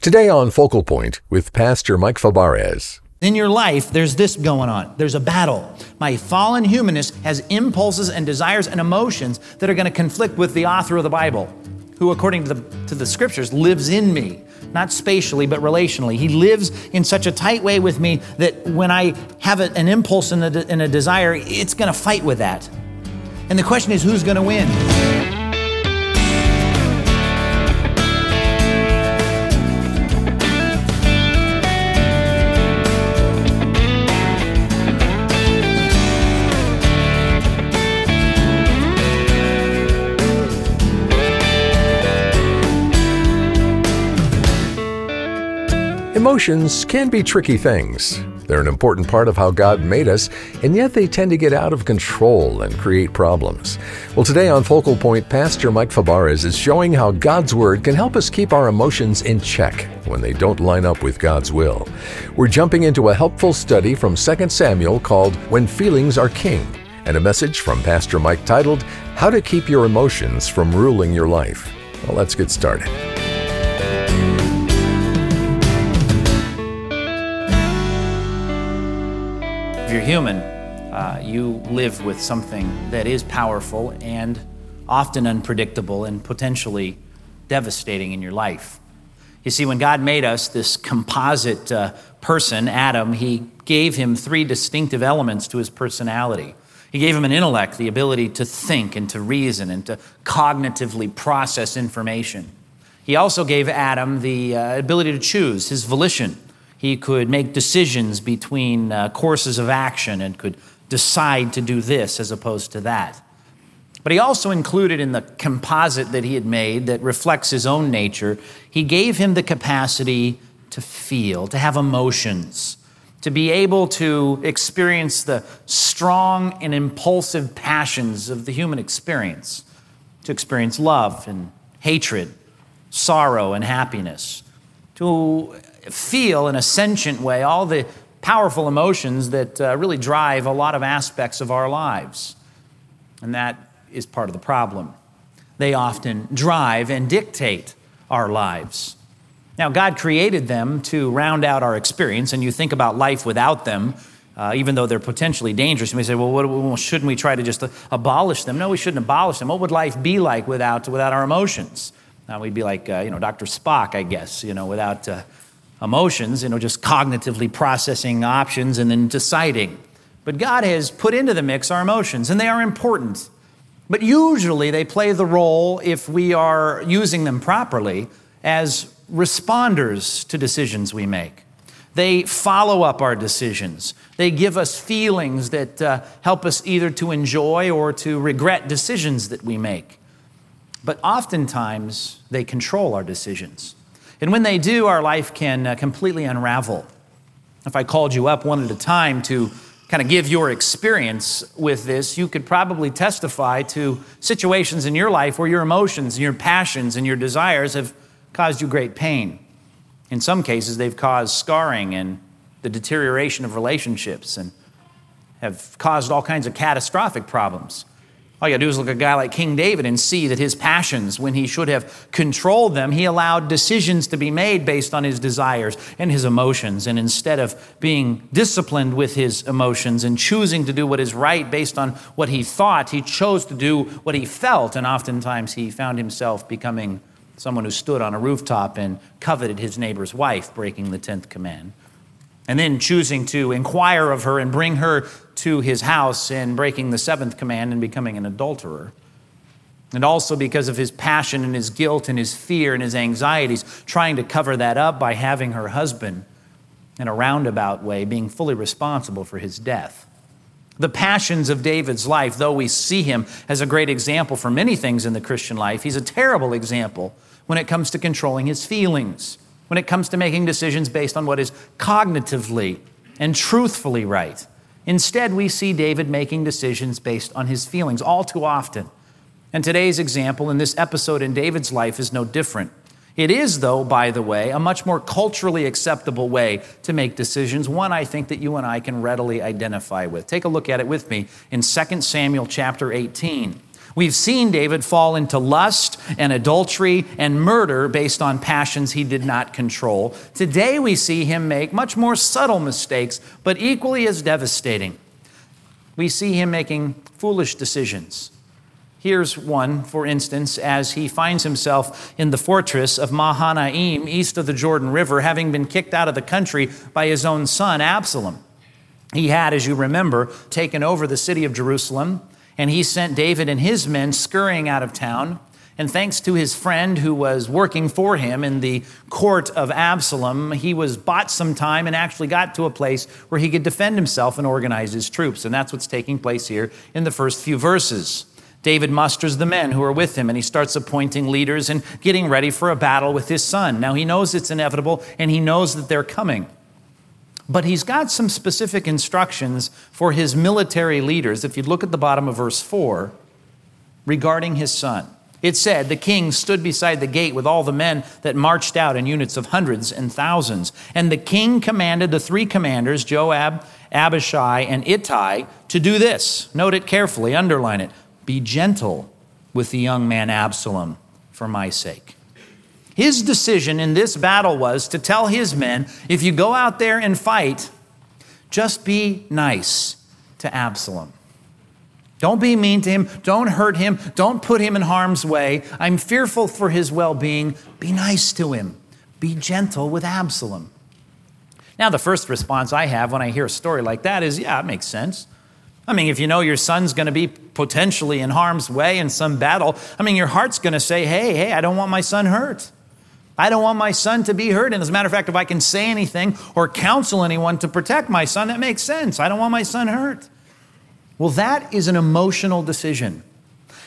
Today on Focal Point with Pastor Mike Fabarez. In your life, there's this going on. There's a battle. My fallen humanness has impulses and desires and emotions that are going to conflict with the author of the Bible, who, according to the, to the scriptures, lives in me, not spatially, but relationally. He lives in such a tight way with me that when I have an impulse and a, and a desire, it's going to fight with that. And the question is, who's going to win? Emotions can be tricky things. They're an important part of how God made us, and yet they tend to get out of control and create problems. Well, today on Focal Point, Pastor Mike Fabarez is showing how God's Word can help us keep our emotions in check when they don't line up with God's will. We're jumping into a helpful study from 2 Samuel called When Feelings Are King, and a message from Pastor Mike titled How to Keep Your Emotions from Ruling Your Life. Well, let's get started. If you're human, uh, you live with something that is powerful and often unpredictable and potentially devastating in your life. You see, when God made us this composite uh, person, Adam, he gave him three distinctive elements to his personality. He gave him an intellect, the ability to think and to reason and to cognitively process information. He also gave Adam the uh, ability to choose, his volition he could make decisions between uh, courses of action and could decide to do this as opposed to that. But he also included in the composite that he had made that reflects his own nature, he gave him the capacity to feel, to have emotions, to be able to experience the strong and impulsive passions of the human experience, to experience love and hatred, sorrow and happiness, to feel in a sentient way all the powerful emotions that uh, really drive a lot of aspects of our lives. And that is part of the problem. They often drive and dictate our lives. Now, God created them to round out our experience, and you think about life without them, uh, even though they're potentially dangerous. You may say, well, what, well, shouldn't we try to just abolish them? No, we shouldn't abolish them. What would life be like without, without our emotions? Now, we'd be like, uh, you know, Dr. Spock, I guess, you know, without uh, emotions, you know, just cognitively processing options and then deciding. But God has put into the mix our emotions, and they are important. But usually they play the role, if we are using them properly, as responders to decisions we make. They follow up our decisions. They give us feelings that uh, help us either to enjoy or to regret decisions that we make. But oftentimes, they control our decisions. And when they do, our life can uh, completely unravel. If I called you up one at a time to kind of give your experience with this, you could probably testify to situations in your life where your emotions and your passions and your desires have caused you great pain. In some cases, they've caused scarring and the deterioration of relationships and have caused all kinds of catastrophic problems. All you gotta do is look at a guy like King David and see that his passions, when he should have controlled them, he allowed decisions to be made based on his desires and his emotions. And instead of being disciplined with his emotions and choosing to do what is right based on what he thought, he chose to do what he felt. And oftentimes he found himself becoming someone who stood on a rooftop and coveted his neighbor's wife, breaking the 10th command and then choosing to inquire of her and bring her to his house and breaking the seventh command and becoming an adulterer. And also because of his passion and his guilt and his fear and his anxieties, trying to cover that up by having her husband, in a roundabout way, being fully responsible for his death. The passions of David's life, though we see him as a great example for many things in the Christian life, he's a terrible example when it comes to controlling his feelings when it comes to making decisions based on what is cognitively and truthfully right. Instead, we see David making decisions based on his feelings all too often. And today's example in this episode in David's life is no different. It is, though, by the way, a much more culturally acceptable way to make decisions, one I think that you and I can readily identify with. Take a look at it with me in 2 Samuel chapter 18. We've seen David fall into lust and adultery and murder based on passions he did not control. Today we see him make much more subtle mistakes, but equally as devastating. We see him making foolish decisions. Here's one, for instance, as he finds himself in the fortress of Mahanaim, east of the Jordan River, having been kicked out of the country by his own son, Absalom. He had, as you remember, taken over the city of Jerusalem and he sent David and his men scurrying out of town. And thanks to his friend who was working for him in the court of Absalom, he was bought some time and actually got to a place where he could defend himself and organize his troops. And that's what's taking place here in the first few verses. David musters the men who are with him and he starts appointing leaders and getting ready for a battle with his son. Now he knows it's inevitable and he knows that they're coming. But he's got some specific instructions for his military leaders. If you look at the bottom of verse 4, regarding his son, it said, The king stood beside the gate with all the men that marched out in units of hundreds and thousands. And the king commanded the three commanders, Joab, Abishai, and Ittai, to do this. Note it carefully, underline it. Be gentle with the young man Absalom for my sake. His decision in this battle was to tell his men if you go out there and fight, just be nice to Absalom. Don't be mean to him. Don't hurt him. Don't put him in harm's way. I'm fearful for his well being. Be nice to him. Be gentle with Absalom. Now, the first response I have when I hear a story like that is yeah, it makes sense. I mean, if you know your son's going to be potentially in harm's way in some battle, I mean, your heart's going to say, hey, hey, I don't want my son hurt. I don't want my son to be hurt. And as a matter of fact, if I can say anything or counsel anyone to protect my son, that makes sense. I don't want my son hurt. Well, that is an emotional decision.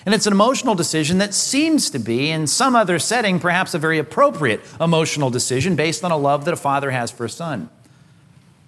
And it's an emotional decision that seems to be, in some other setting, perhaps a very appropriate emotional decision based on a love that a father has for a son.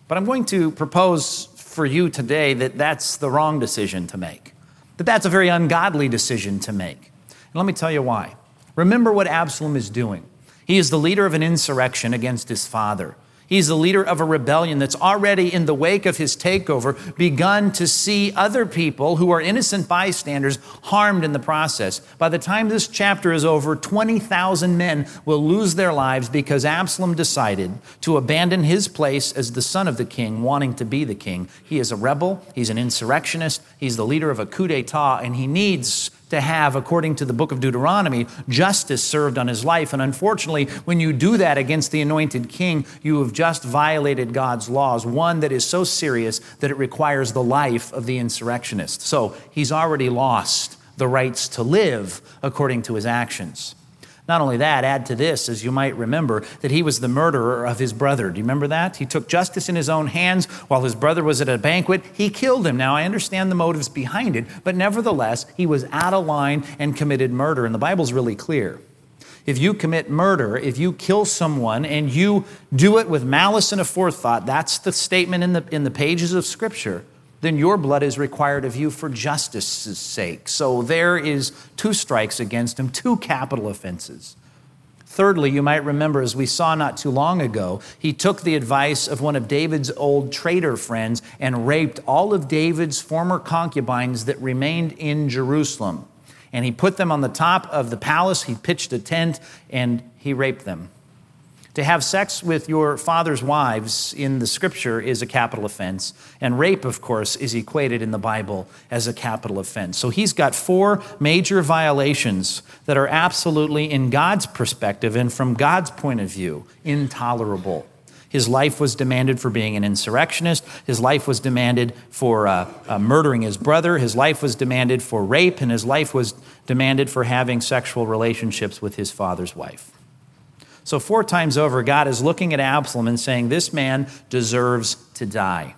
But I'm going to propose for you today that that's the wrong decision to make, that that's a very ungodly decision to make. And let me tell you why. Remember what Absalom is doing. He is the leader of an insurrection against his father. He's the leader of a rebellion that's already, in the wake of his takeover, begun to see other people who are innocent bystanders harmed in the process. By the time this chapter is over, 20,000 men will lose their lives because Absalom decided to abandon his place as the son of the king, wanting to be the king. He is a rebel, he's an insurrectionist, he's the leader of a coup d'etat, and he needs to have, according to the book of Deuteronomy, justice served on his life. And unfortunately, when you do that against the anointed king, you have just violated God's laws, one that is so serious that it requires the life of the insurrectionist. So he's already lost the rights to live according to his actions. Not only that, add to this, as you might remember, that he was the murderer of his brother. Do you remember that? He took justice in his own hands while his brother was at a banquet. He killed him. Now, I understand the motives behind it, but nevertheless, he was out of line and committed murder. And the Bible's really clear. If you commit murder, if you kill someone and you do it with malice and aforethought, that's the statement in the, in the pages of Scripture then your blood is required of you for justice's sake. So there is two strikes against him, two capital offenses. Thirdly, you might remember, as we saw not too long ago, he took the advice of one of David's old traitor friends and raped all of David's former concubines that remained in Jerusalem. And he put them on the top of the palace, he pitched a tent, and he raped them. To have sex with your father's wives in the scripture is a capital offense. And rape, of course, is equated in the Bible as a capital offense. So he's got four major violations that are absolutely, in God's perspective and from God's point of view, intolerable. His life was demanded for being an insurrectionist. His life was demanded for uh, uh, murdering his brother. His life was demanded for rape. And his life was demanded for having sexual relationships with his father's wife. So, four times over, God is looking at Absalom and saying, This man deserves to die.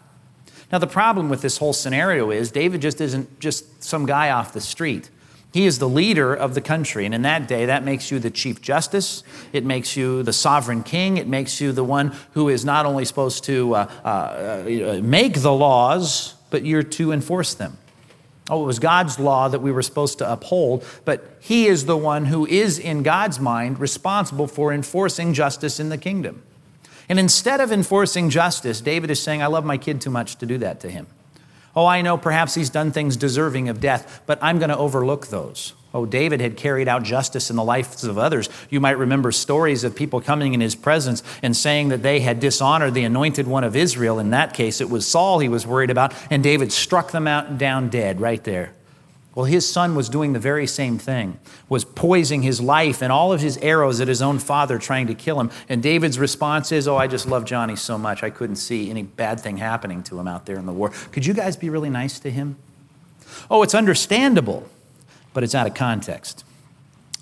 Now, the problem with this whole scenario is David just isn't just some guy off the street. He is the leader of the country. And in that day, that makes you the chief justice. It makes you the sovereign king. It makes you the one who is not only supposed to uh, uh, uh make the laws, but you're to enforce them. Oh, it was God's law that we were supposed to uphold, but He is the one who is, in God's mind, responsible for enforcing justice in the kingdom. And instead of enforcing justice, David is saying, I love my kid too much to do that to him. Oh, I know perhaps he's done things deserving of death, but I'm going to overlook those. Oh, David had carried out justice in the lives of others. You might remember stories of people coming in his presence and saying that they had dishonored the anointed one of Israel. In that case, it was Saul he was worried about, and David struck them out down dead right there. Well, his son was doing the very same thing, was poising his life and all of his arrows at his own father trying to kill him. And David's response is, Oh, I just love Johnny so much. I couldn't see any bad thing happening to him out there in the war. Could you guys be really nice to him? Oh, it's understandable but it's out of context.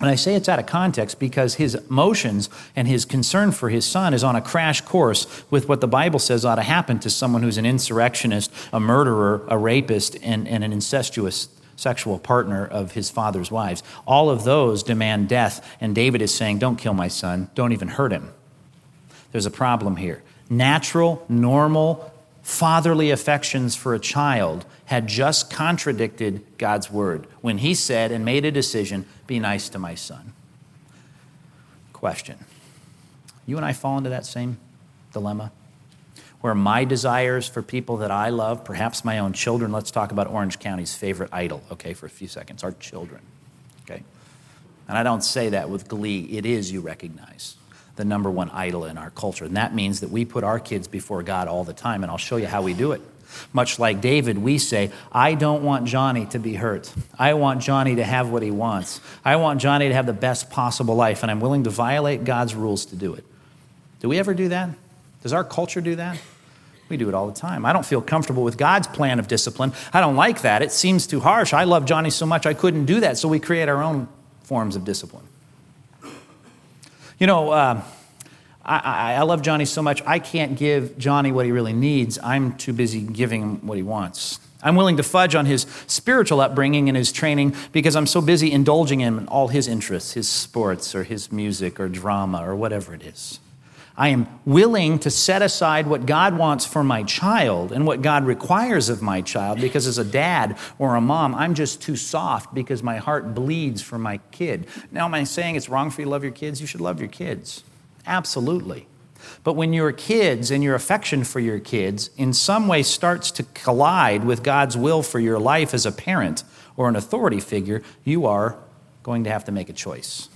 And I say it's out of context because his emotions and his concern for his son is on a crash course with what the Bible says ought to happen to someone who's an insurrectionist, a murderer, a rapist, and, and an incestuous sexual partner of his father's wives. All of those demand death, and David is saying, Don't kill my son, don't even hurt him. There's a problem here. Natural, normal, fatherly affections for a child had just contradicted God's word when he said and made a decision be nice to my son. Question You and I fall into that same dilemma? Where my desires for people that I love, perhaps my own children, let's talk about Orange County's favorite idol, okay, for a few seconds, our children, okay? And I don't say that with glee, it is, you recognize the number one idol in our culture. And that means that we put our kids before God all the time, and I'll show you how we do it. Much like David, we say, I don't want Johnny to be hurt. I want Johnny to have what he wants. I want Johnny to have the best possible life, and I'm willing to violate God's rules to do it. Do we ever do that? Does our culture do that? We do it all the time. I don't feel comfortable with God's plan of discipline. I don't like that. It seems too harsh. I love Johnny so much I couldn't do that, so we create our own forms of discipline. You know, uh, I, I, love Johnny so much, I can't give Johnny what he really needs. I'm too busy giving him what he wants. I'm willing to fudge on his spiritual upbringing and his training because I'm so busy indulging him in all his interests, his sports or his music or drama or whatever it is. I am willing to set aside what God wants for my child and what God requires of my child because as a dad or a mom, I'm just too soft because my heart bleeds for my kid. Now, am I saying it's wrong for you to love your kids? You should love your kids. Absolutely. But when your kids and your affection for your kids in some way starts to collide with God's will for your life as a parent or an authority figure, you are going to have to make a choice.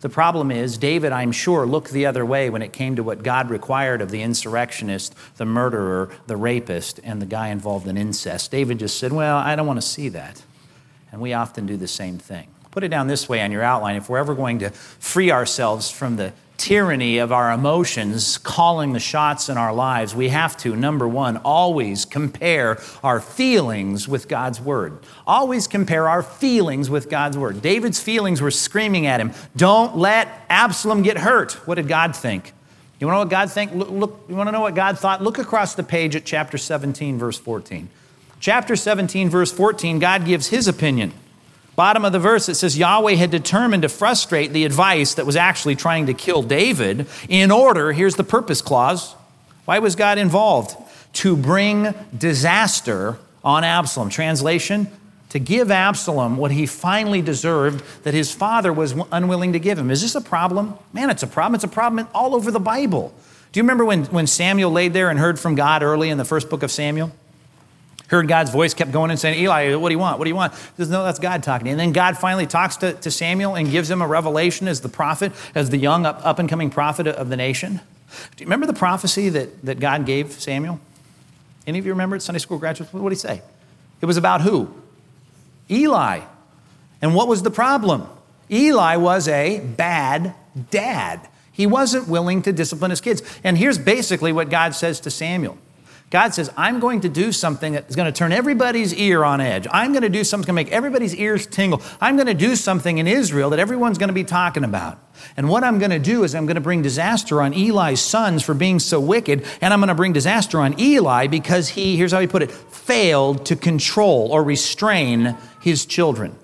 The problem is, David, I'm sure, looked the other way when it came to what God required of the insurrectionist, the murderer, the rapist, and the guy involved in incest. David just said, Well, I don't want to see that. And we often do the same thing. Put it down this way on your outline. If we're ever going to free ourselves from the tyranny of our emotions calling the shots in our lives, we have to, number one, always compare our feelings with God's word. Always compare our feelings with God's word. David's feelings were screaming at him, Don't let Absalom get hurt. What did God think? You want to know what God think? Look, look, you want to know what God thought? Look across the page at chapter 17, verse 14. Chapter 17, verse 14, God gives his opinion. Bottom of the verse, it says Yahweh had determined to frustrate the advice that was actually trying to kill David in order, here's the purpose clause. Why was God involved? To bring disaster on Absalom. Translation, to give Absalom what he finally deserved that his father was unwilling to give him. Is this a problem? Man, it's a problem. It's a problem all over the Bible. Do you remember when, when Samuel laid there and heard from God early in the first book of Samuel? Heard God's voice, kept going and saying, Eli, what do you want? What do you want? He says, No, that's God talking. And then God finally talks to, to Samuel and gives him a revelation as the prophet, as the young up, up and coming prophet of the nation. Do you remember the prophecy that, that God gave Samuel? Any of you remember it? Sunday school graduates? What did he say? It was about who? Eli. And what was the problem? Eli was a bad dad. He wasn't willing to discipline his kids. And here's basically what God says to Samuel God says, I'm going to do something that is going to turn everybody's ear on edge. I'm going to do something that's going to make everybody's ears tingle. I'm going to do something in Israel that everyone's going to be talking about. And what I'm going to do is I'm going to bring disaster on Eli's sons for being so wicked, and I'm going to bring disaster on Eli because he, here's how he put it, failed to control or restrain his children.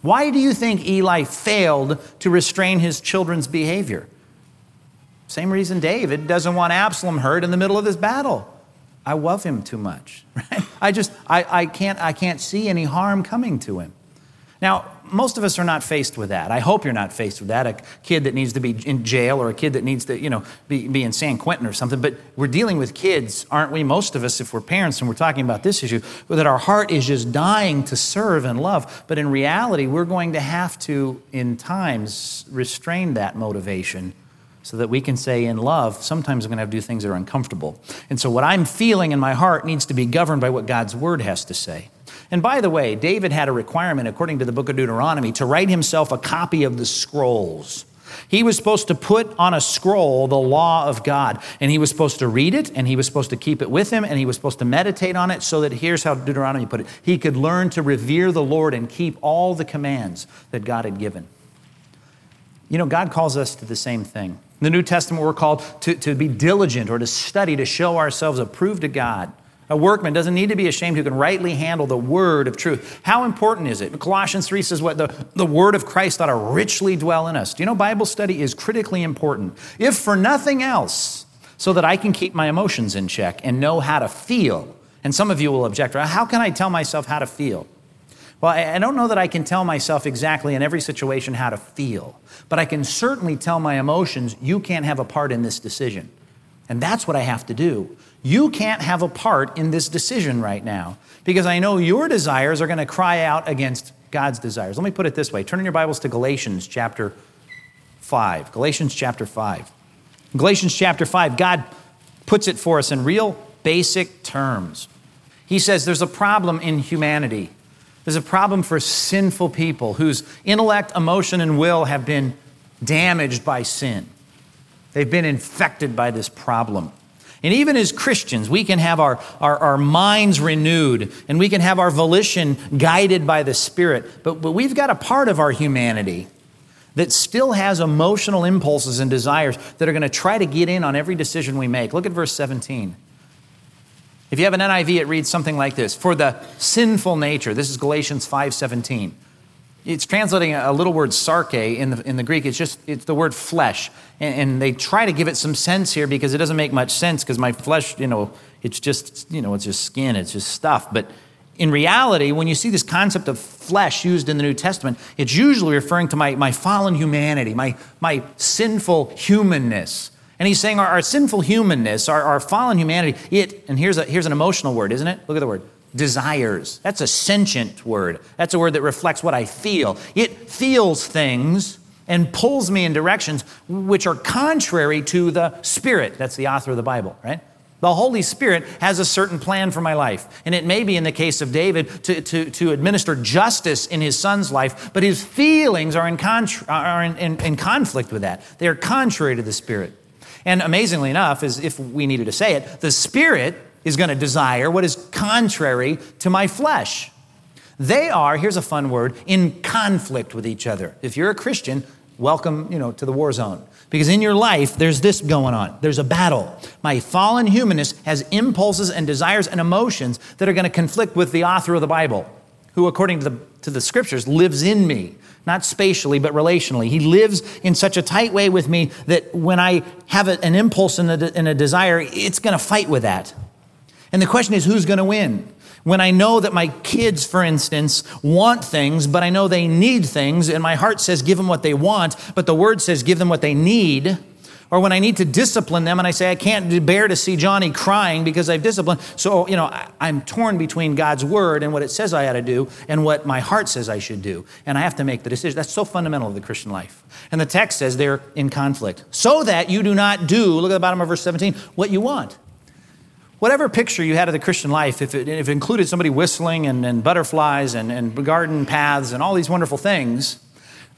Why do you think Eli failed to restrain his children's behavior? Same reason David doesn't want Absalom hurt in the middle of this battle. I love him too much. Right? I just I, I can't I can't see any harm coming to him. Now, most of us are not faced with that. I hope you're not faced with that. A kid that needs to be in jail or a kid that needs to, you know, be, be in San Quentin or something. But we're dealing with kids, aren't we? Most of us, if we're parents and we're talking about this issue, that our heart is just dying to serve and love. But in reality, we're going to have to, in times, restrain that motivation so that we can say in love, sometimes I'm going to have to do things that are uncomfortable. And so what I'm feeling in my heart needs to be governed by what God's word has to say. And by the way, David had a requirement, according to the book of Deuteronomy, to write himself a copy of the scrolls. He was supposed to put on a scroll the law of God, and he was supposed to read it, and he was supposed to keep it with him, and he was supposed to meditate on it so that here's how Deuteronomy put it he could learn to revere the Lord and keep all the commands that God had given. You know, God calls us to the same thing. In the New Testament, we're called to, to be diligent or to study, to show ourselves approved to God. A workman doesn't need to be ashamed who can rightly handle the word of truth. How important is it? Colossians 3 says what the, the word of Christ ought to richly dwell in us. Do you know Bible study is critically important? If for nothing else, so that I can keep my emotions in check and know how to feel. And some of you will object, how can I tell myself how to feel? Well, I don't know that I can tell myself exactly in every situation how to feel, but I can certainly tell my emotions, you can't have a part in this decision. And that's what I have to do. You can't have a part in this decision right now because I know your desires are going to cry out against God's desires. Let me put it this way turn in your Bibles to Galatians chapter 5. Galatians chapter 5. In Galatians chapter 5, God puts it for us in real basic terms. He says there's a problem in humanity. There's a problem for sinful people whose intellect, emotion, and will have been damaged by sin. They've been infected by this problem. And even as Christians, we can have our, our, our, minds renewed and we can have our volition guided by the Spirit. But, but we've got a part of our humanity that still has emotional impulses and desires that are going to try to get in on every decision we make. Look at verse 17. If you have an NIV, it reads something like this For the sinful nature, this is Galatians 5 17. It's translating a little word sarke in the, in the Greek. It's just, it's the word flesh. And, and they try to give it some sense here because it doesn't make much sense because my flesh, you know, it's just, you know, it's just skin, it's just stuff. But in reality, when you see this concept of flesh used in the New Testament, it's usually referring to my, my fallen humanity, my, my sinful humanness. And he's saying our, our sinful humanness, our, our fallen humanity, it, and here's, a, here's an emotional word, isn't it? Look at the word desires. That's a sentient word. That's a word that reflects what I feel. It feels things and pulls me in directions which are contrary to the Spirit. That's the author of the Bible, right? The Holy Spirit has a certain plan for my life. And it may be in the case of David to, to, to administer justice in his son's life, but his feelings are, in, contra- are in, in, in conflict with that. They are contrary to the Spirit. And amazingly enough, as if we needed to say it, the Spirit is going to desire what is contrary to my flesh. They are, here's a fun word, in conflict with each other. If you're a Christian, welcome, you know, to the war zone. Because in your life, there's this going on. There's a battle. My fallen humanness has impulses and desires and emotions that are going to conflict with the author of the Bible, who, according to the, to the scriptures, lives in me, not spatially, but relationally. He lives in such a tight way with me that when I have an impulse and a, and a desire, it's going to fight with that. And the question is, who's going to win? When I know that my kids, for instance, want things, but I know they need things, and my heart says, give them what they want, but the word says, give them what they need. Or when I need to discipline them and I say, I can't bear to see Johnny crying because I've disciplined. So, you know, I'm torn between God's word and what it says I ought to do and what my heart says I should do. And I have to make the decision. That's so fundamental to the Christian life. And the text says they're in conflict. So that you do not do, look at the bottom of verse 17, what you want whatever picture you had of the Christian life, if it, if it included somebody whistling and, and butterflies and, and garden paths and all these wonderful things,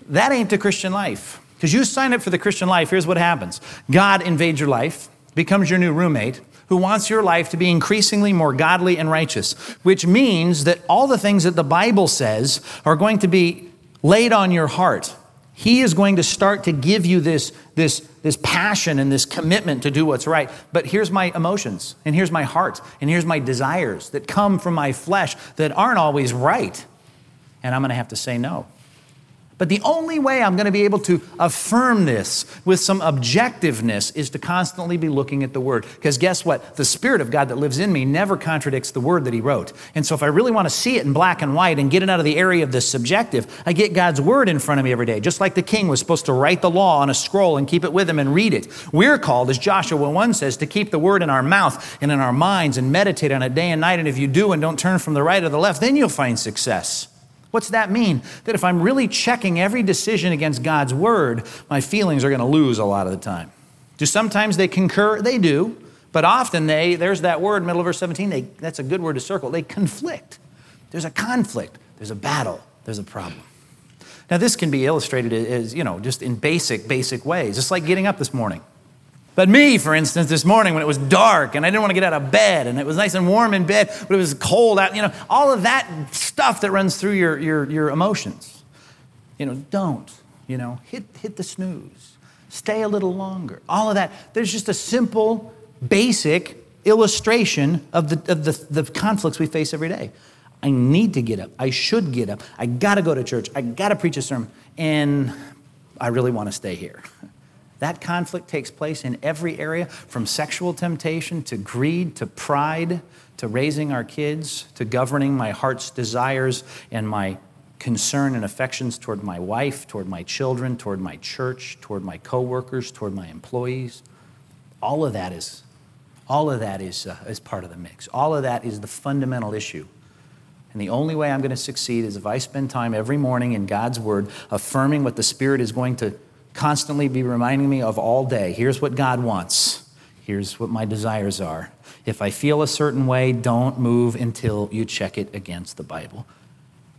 that ain't the Christian life. Because you sign up for the Christian life, here's what happens God invades your life, becomes your new roommate, who wants your life to be increasingly more godly and righteous, which means that all the things that the Bible says are going to be laid on your heart he is going to start to give you this, this, this passion and this commitment to do what's right. But here's my emotions, and here's my heart, and here's my desires that come from my flesh that aren't always right. And I'm going to have to say no. But the only way I'm going to be able to affirm this with some objectiveness is to constantly be looking at the Word. Because guess what? The Spirit of God that lives in me never contradicts the Word that He wrote. And so if I really want to see it in black and white and get it out of the area of the subjective, I get God's Word in front of me every day. Just like the king was supposed to write the law on a scroll and keep it with him and read it. We're called, as Joshua 1 says, to keep the Word in our mouth and in our minds and meditate on it day and night. And if you do and don't turn from the right or the left, then you'll find success. What's that mean? That if I'm really checking every decision against God's word, my feelings are going to lose a lot of the time. Do sometimes they concur? They do. But often they, there's that word, middle of verse 17, they, that's a good word to circle. They conflict. There's a conflict, there's a battle, there's a problem. Now, this can be illustrated as, you know, just in basic, basic ways, It's like getting up this morning. But me, for instance, this morning when it was dark and I didn't want to get out of bed and it was nice and warm in bed, but it was cold out, you know, all of that stuff that runs through your, your, your emotions. You know, don't, you know, hit, hit the snooze, stay a little longer, all of that. There's just a simple, basic illustration of the, of the, the conflicts we face every day. I need to get up. I should get up. I got to go to church. I got to preach a sermon. And I really want to stay here. That conflict takes place in every area from sexual temptation to greed to pride to raising our kids to governing my heart's desires and my concern and affections toward my wife, toward my children, toward my church, toward my coworkers, toward my employees. All of that is all of that is, uh, is part of the mix. All of that is the fundamental issue. And the only way I'm going to succeed is if I spend time every morning in God's Word affirming what the Spirit is going to constantly be reminding me of all day here's what God wants, here's what my desires are. If I feel a certain way, don't move until you check it against the Bible.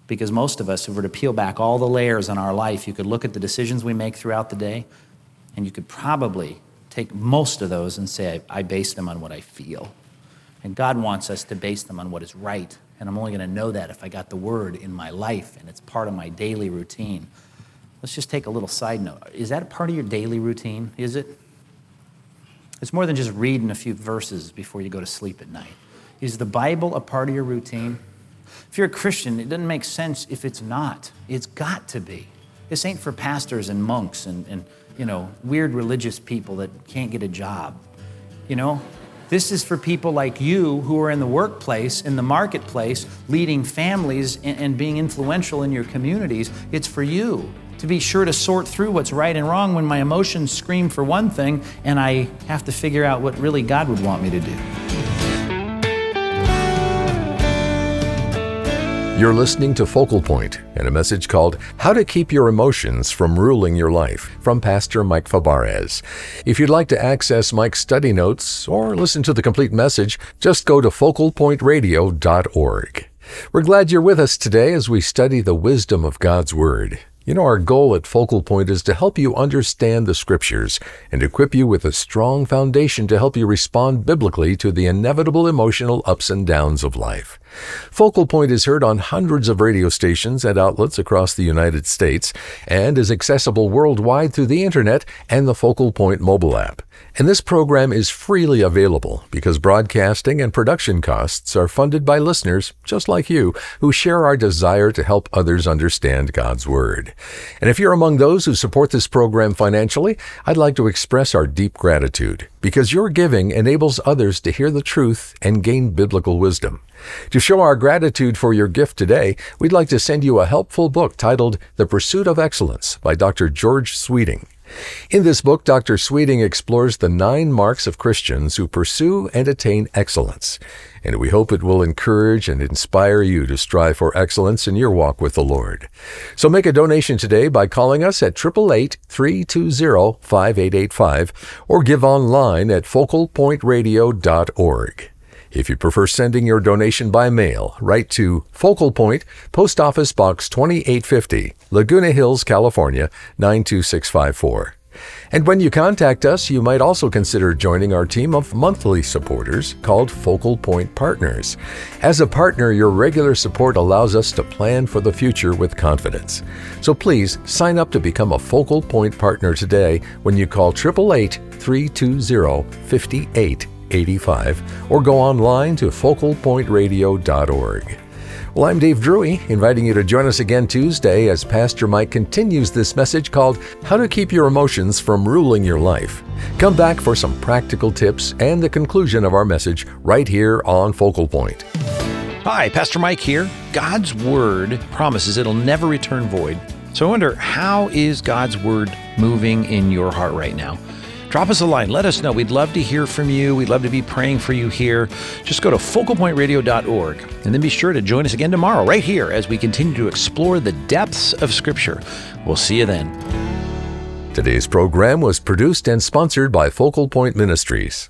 Because most of us, if we were to peel back all the layers in our life, you could look at the decisions we make throughout the day, and you could probably take most of those and say, I, I base them on what I feel. And God wants us to base them on what is right. And I'm only going to know that if I got the word in my life and it's part of my daily routine. Let's just take a little side note. Is that a part of your daily routine? Is it? It's more than just reading a few verses before you go to sleep at night. Is the Bible a part of your routine? If you're a Christian, it doesn't make sense if it's not. It's got to be. This ain't for pastors and monks and, and you know, weird religious people that can't get a job. You know, this is for people like you who are in the workplace, in the marketplace, leading families and, and being influential in your communities. It's for you to be sure to sort through what's right and wrong when my emotions scream for one thing and I have to figure out what really God would want me to do. You're listening to Focal Point and a message called How to Keep Your Emotions from Ruling Your Life from Pastor Mike Fabarez. If you'd like to access Mike's study notes or listen to the complete message, just go to focalpointradio.org. We're glad you're with us today as we study the wisdom of God's Word. You know, our goal at Focal Point is to help you understand the Scriptures and equip you with a strong foundation to help you respond biblically to the inevitable emotional ups and downs of life. Focal Point is heard on hundreds of radio stations and outlets across the United States and is accessible worldwide through the Internet and the Focal Point mobile app. And this program is freely available because broadcasting and production costs are funded by listeners just like you who share our desire to help others understand God's Word. And if you're among those who support this program financially, I'd like to express our deep gratitude because your giving enables others to hear the truth and gain biblical wisdom. To show our gratitude for your gift today, we'd like to send you a helpful book titled The Pursuit of Excellence by Dr. George Sweeting. In this book, Dr. Sweeting explores the nine marks of Christians who pursue and attain excellence, and we hope it will encourage and inspire you to strive for excellence in your walk with the Lord. So make a donation today by calling us at 888-320-5885 or give online at focalpointradio.org. If you prefer sending your donation by mail, write to Focal Point, Post Office Box 2850, Laguna Hills, California 92654. And when you contact us, you might also consider joining our team of monthly supporters called Focal Point Partners. As a partner, your regular support allows us to plan for the future with confidence. So please sign up to become a Focal Point Partner today when you call 888 320 5885 or go online to focalpointradio.org. Well, I'm Dave Drewy, inviting you to join us again Tuesday as Pastor Mike continues this message called How to Keep Your Emotions from Ruling Your Life. Come back for some practical tips and the conclusion of our message right here on Focal Point. Hi, Pastor Mike here. God's Word promises it'll never return void. So I wonder, how is God's Word moving in your heart right now? Drop us a line. Let us know. We'd love to hear from you. We'd love to be praying for you here. Just go to focalpointradio.org and then be sure to join us again tomorrow, right here, as we continue to explore the depths of Scripture. We'll see you then. Today's program was produced and sponsored by Focal Point Ministries.